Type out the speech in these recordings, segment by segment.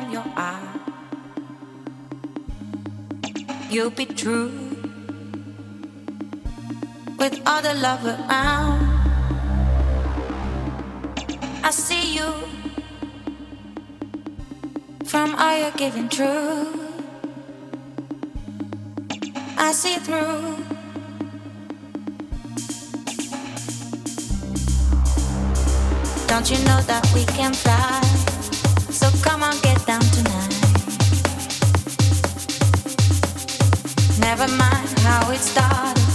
from your eye. You'll be true with all the love around. I see you from all you're giving true. I see through. Don't you know that we can fly? So come on, get Never mind how it started.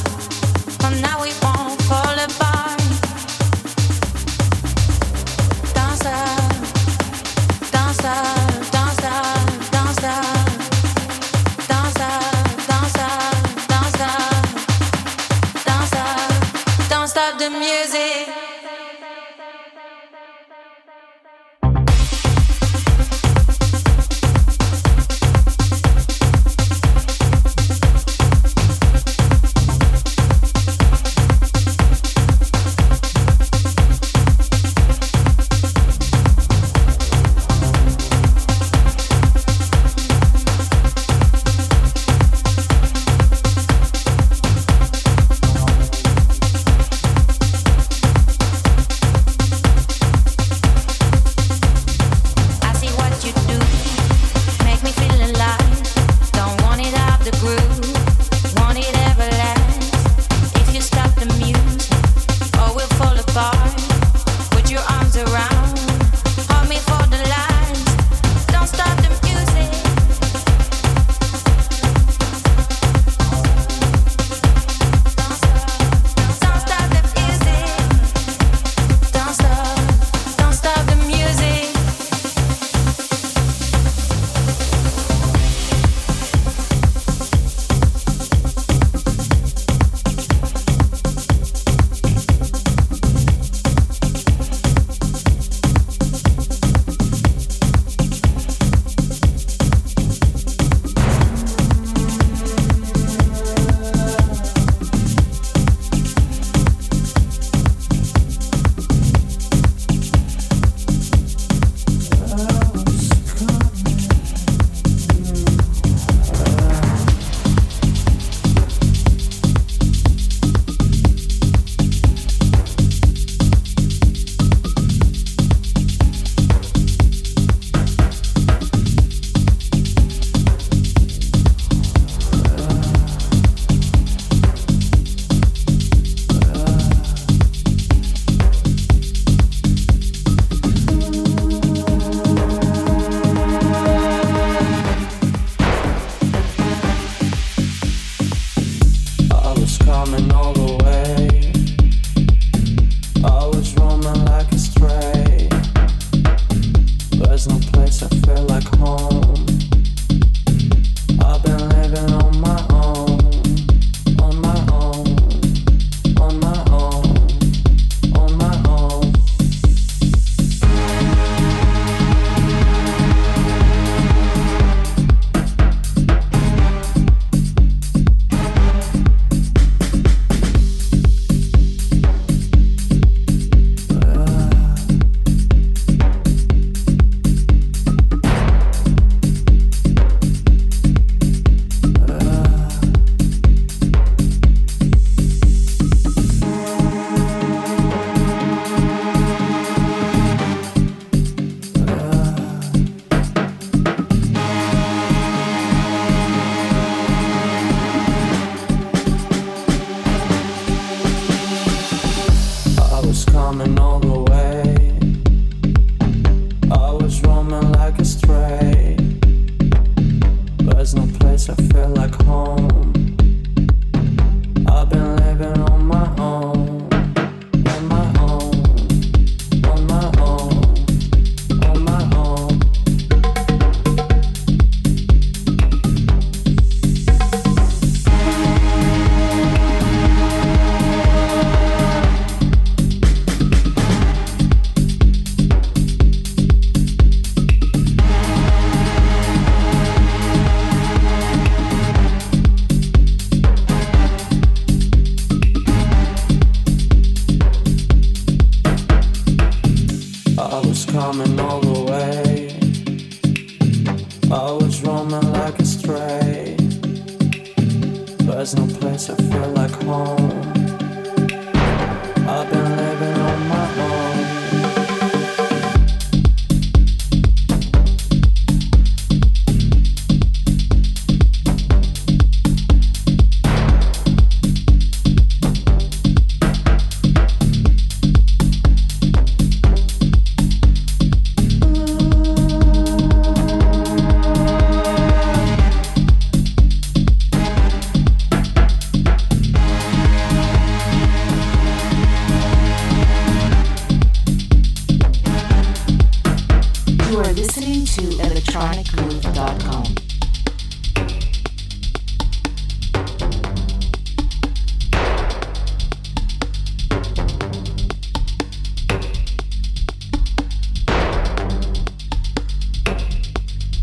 You are listening to electronicgroove.com.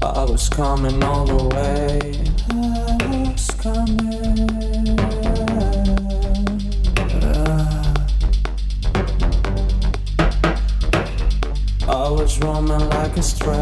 I was coming all the way. I was coming. strength.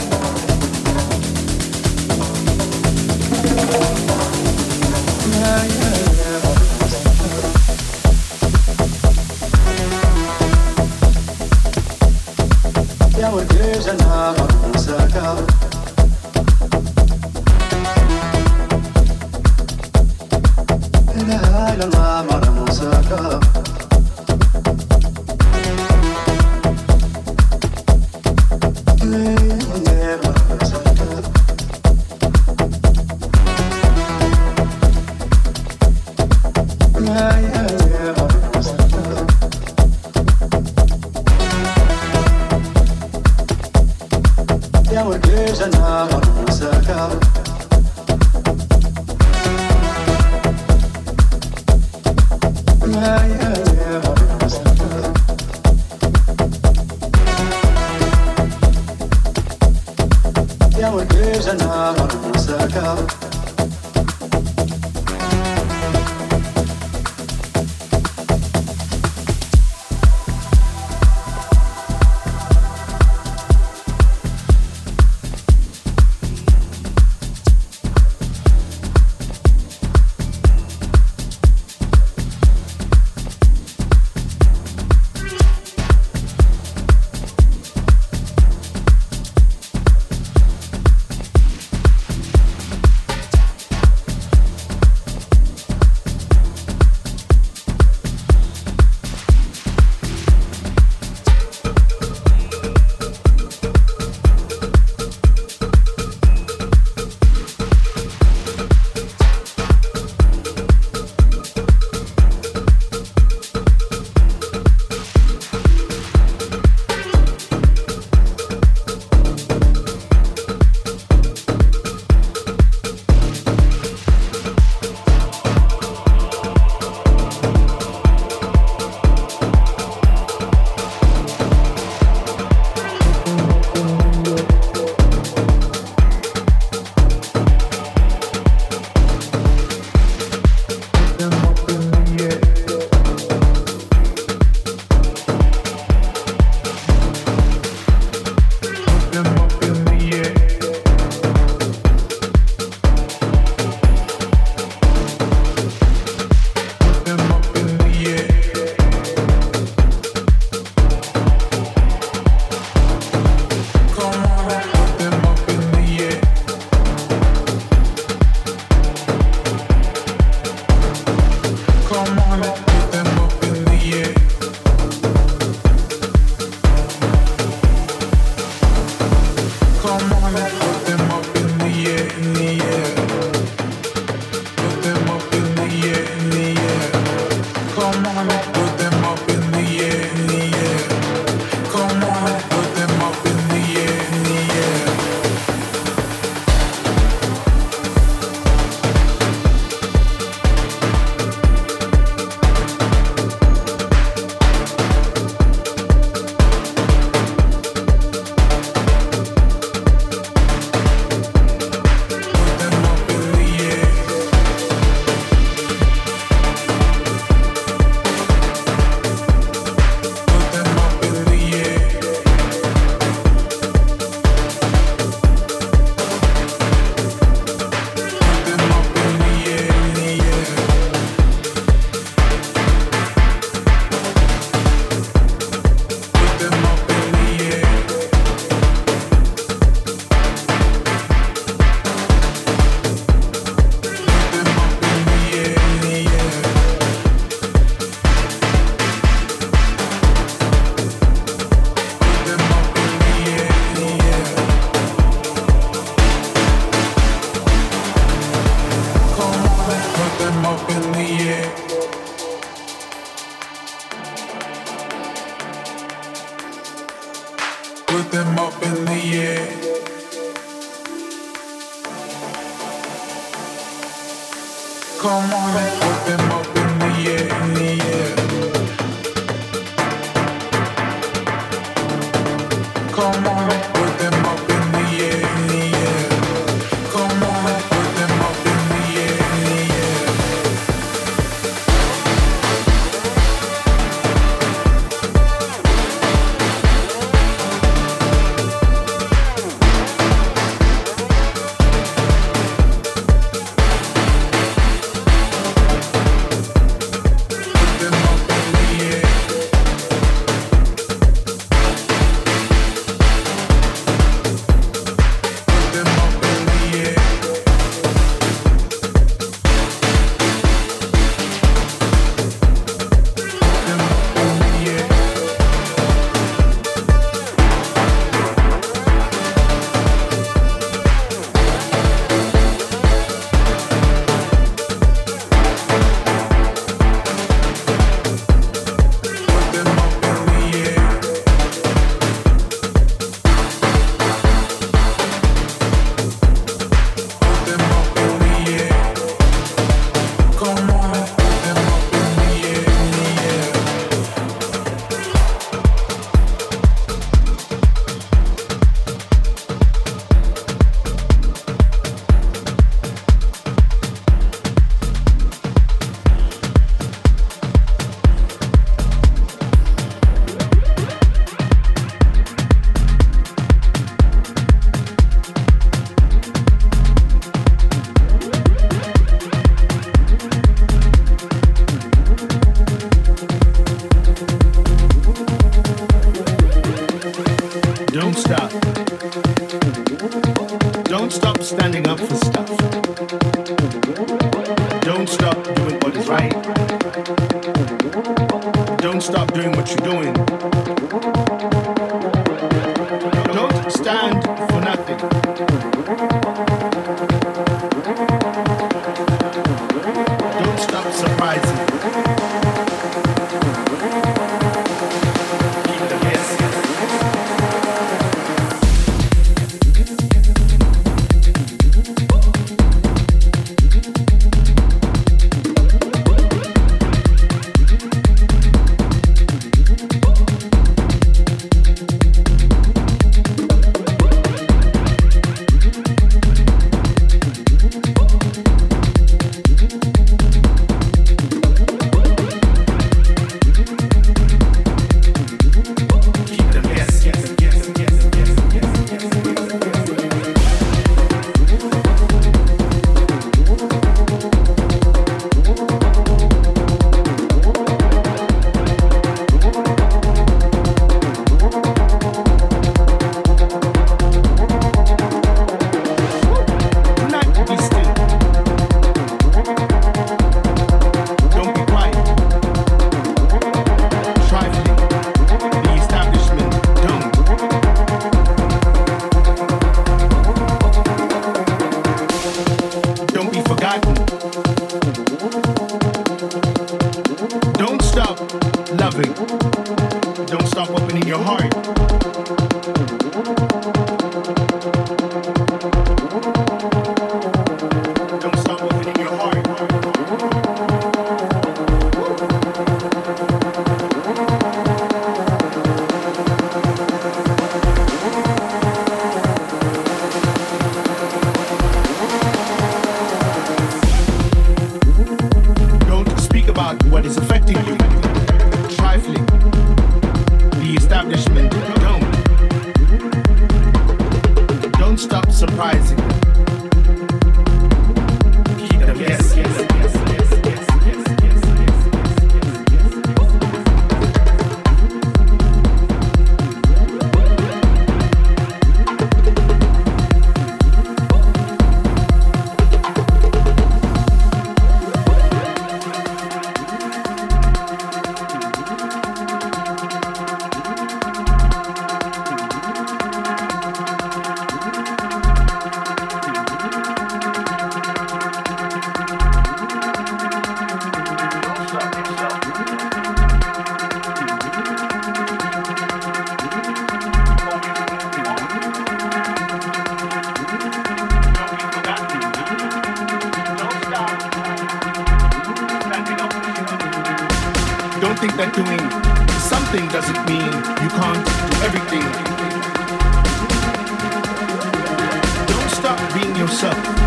being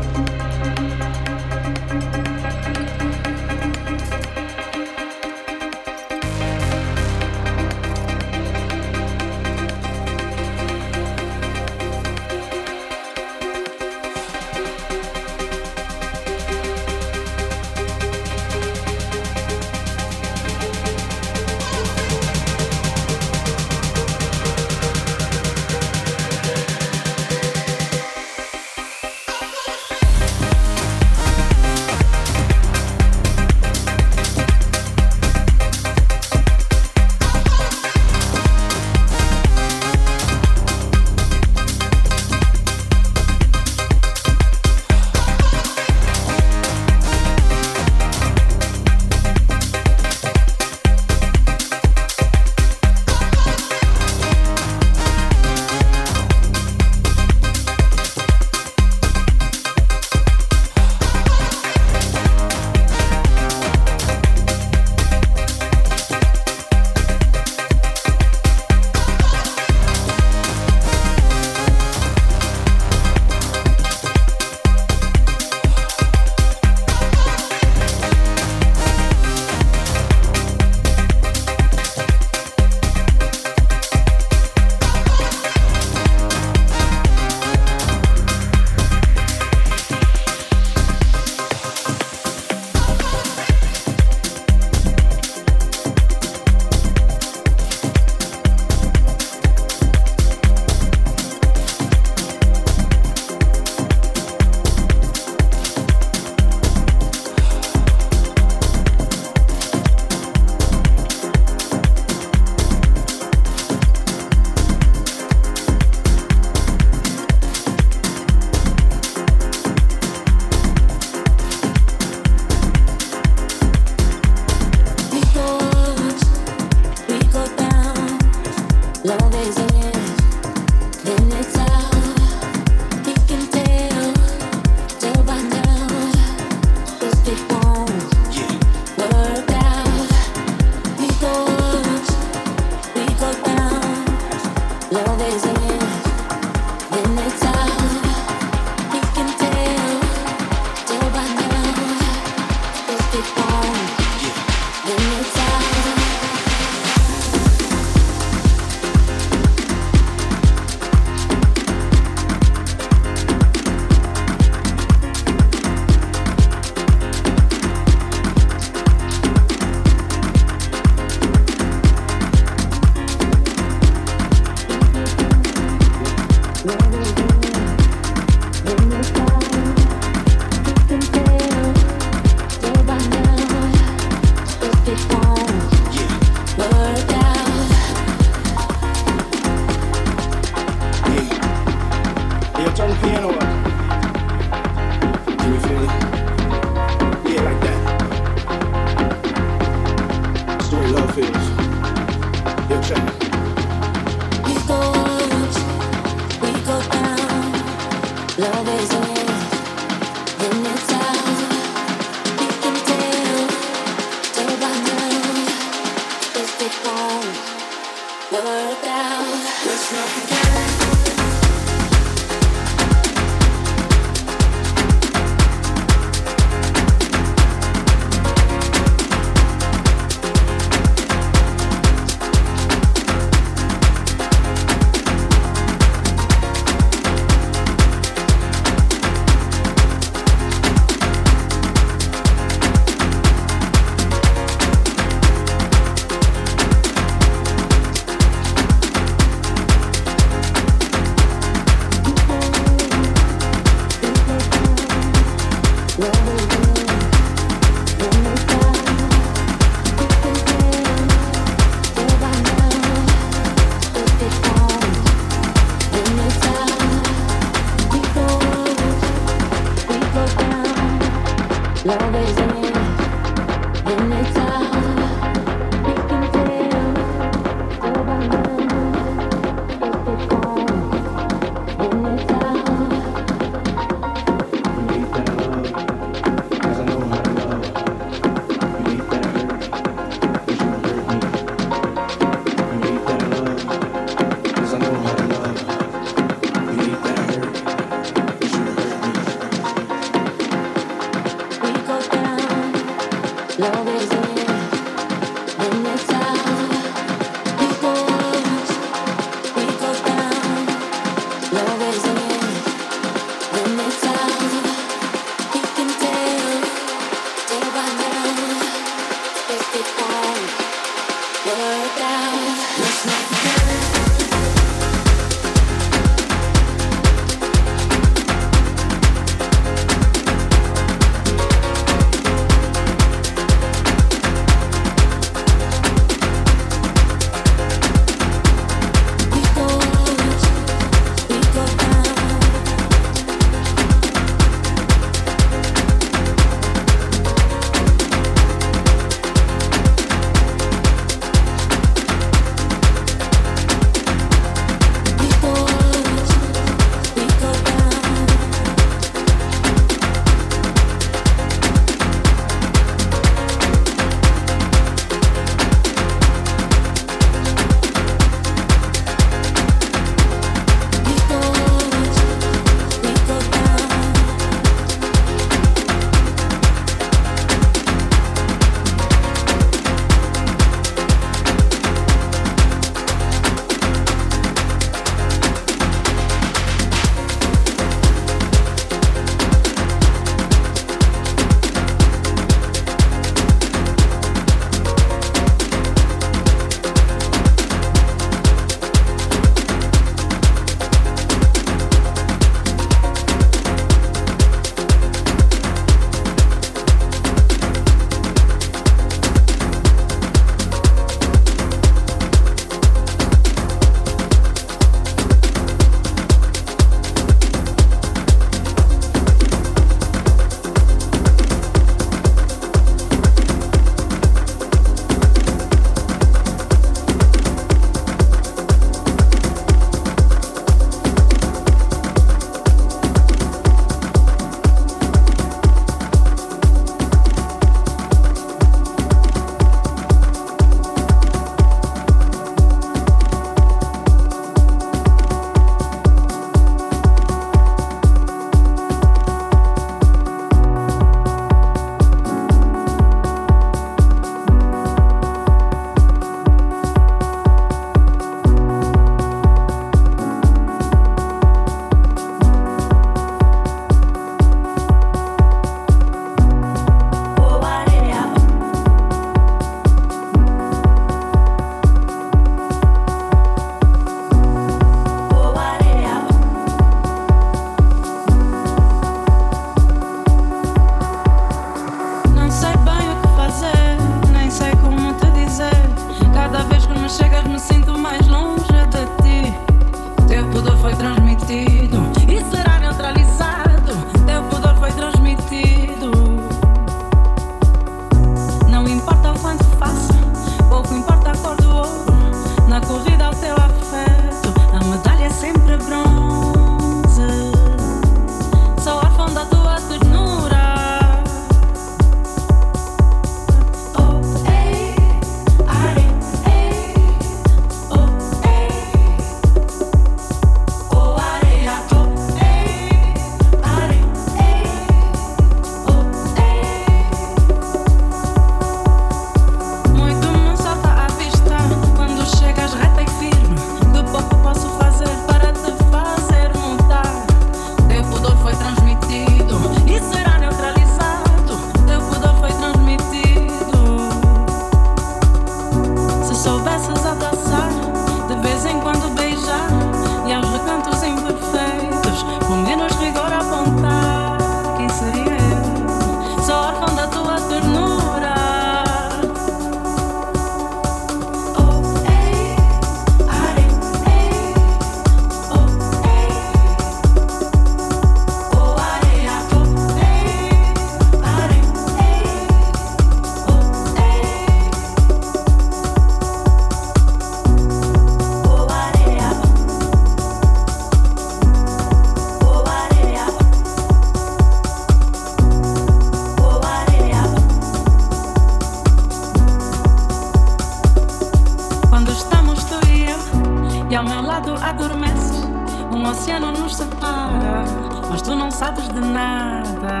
oceano nos separa, mas tu não sabes de nada.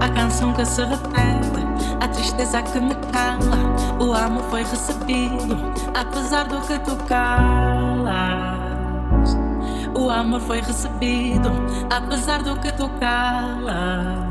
A canção que se repete, a tristeza que me cala, o amor foi recebido, apesar do que tu calas. O amor foi recebido, apesar do que tu calas.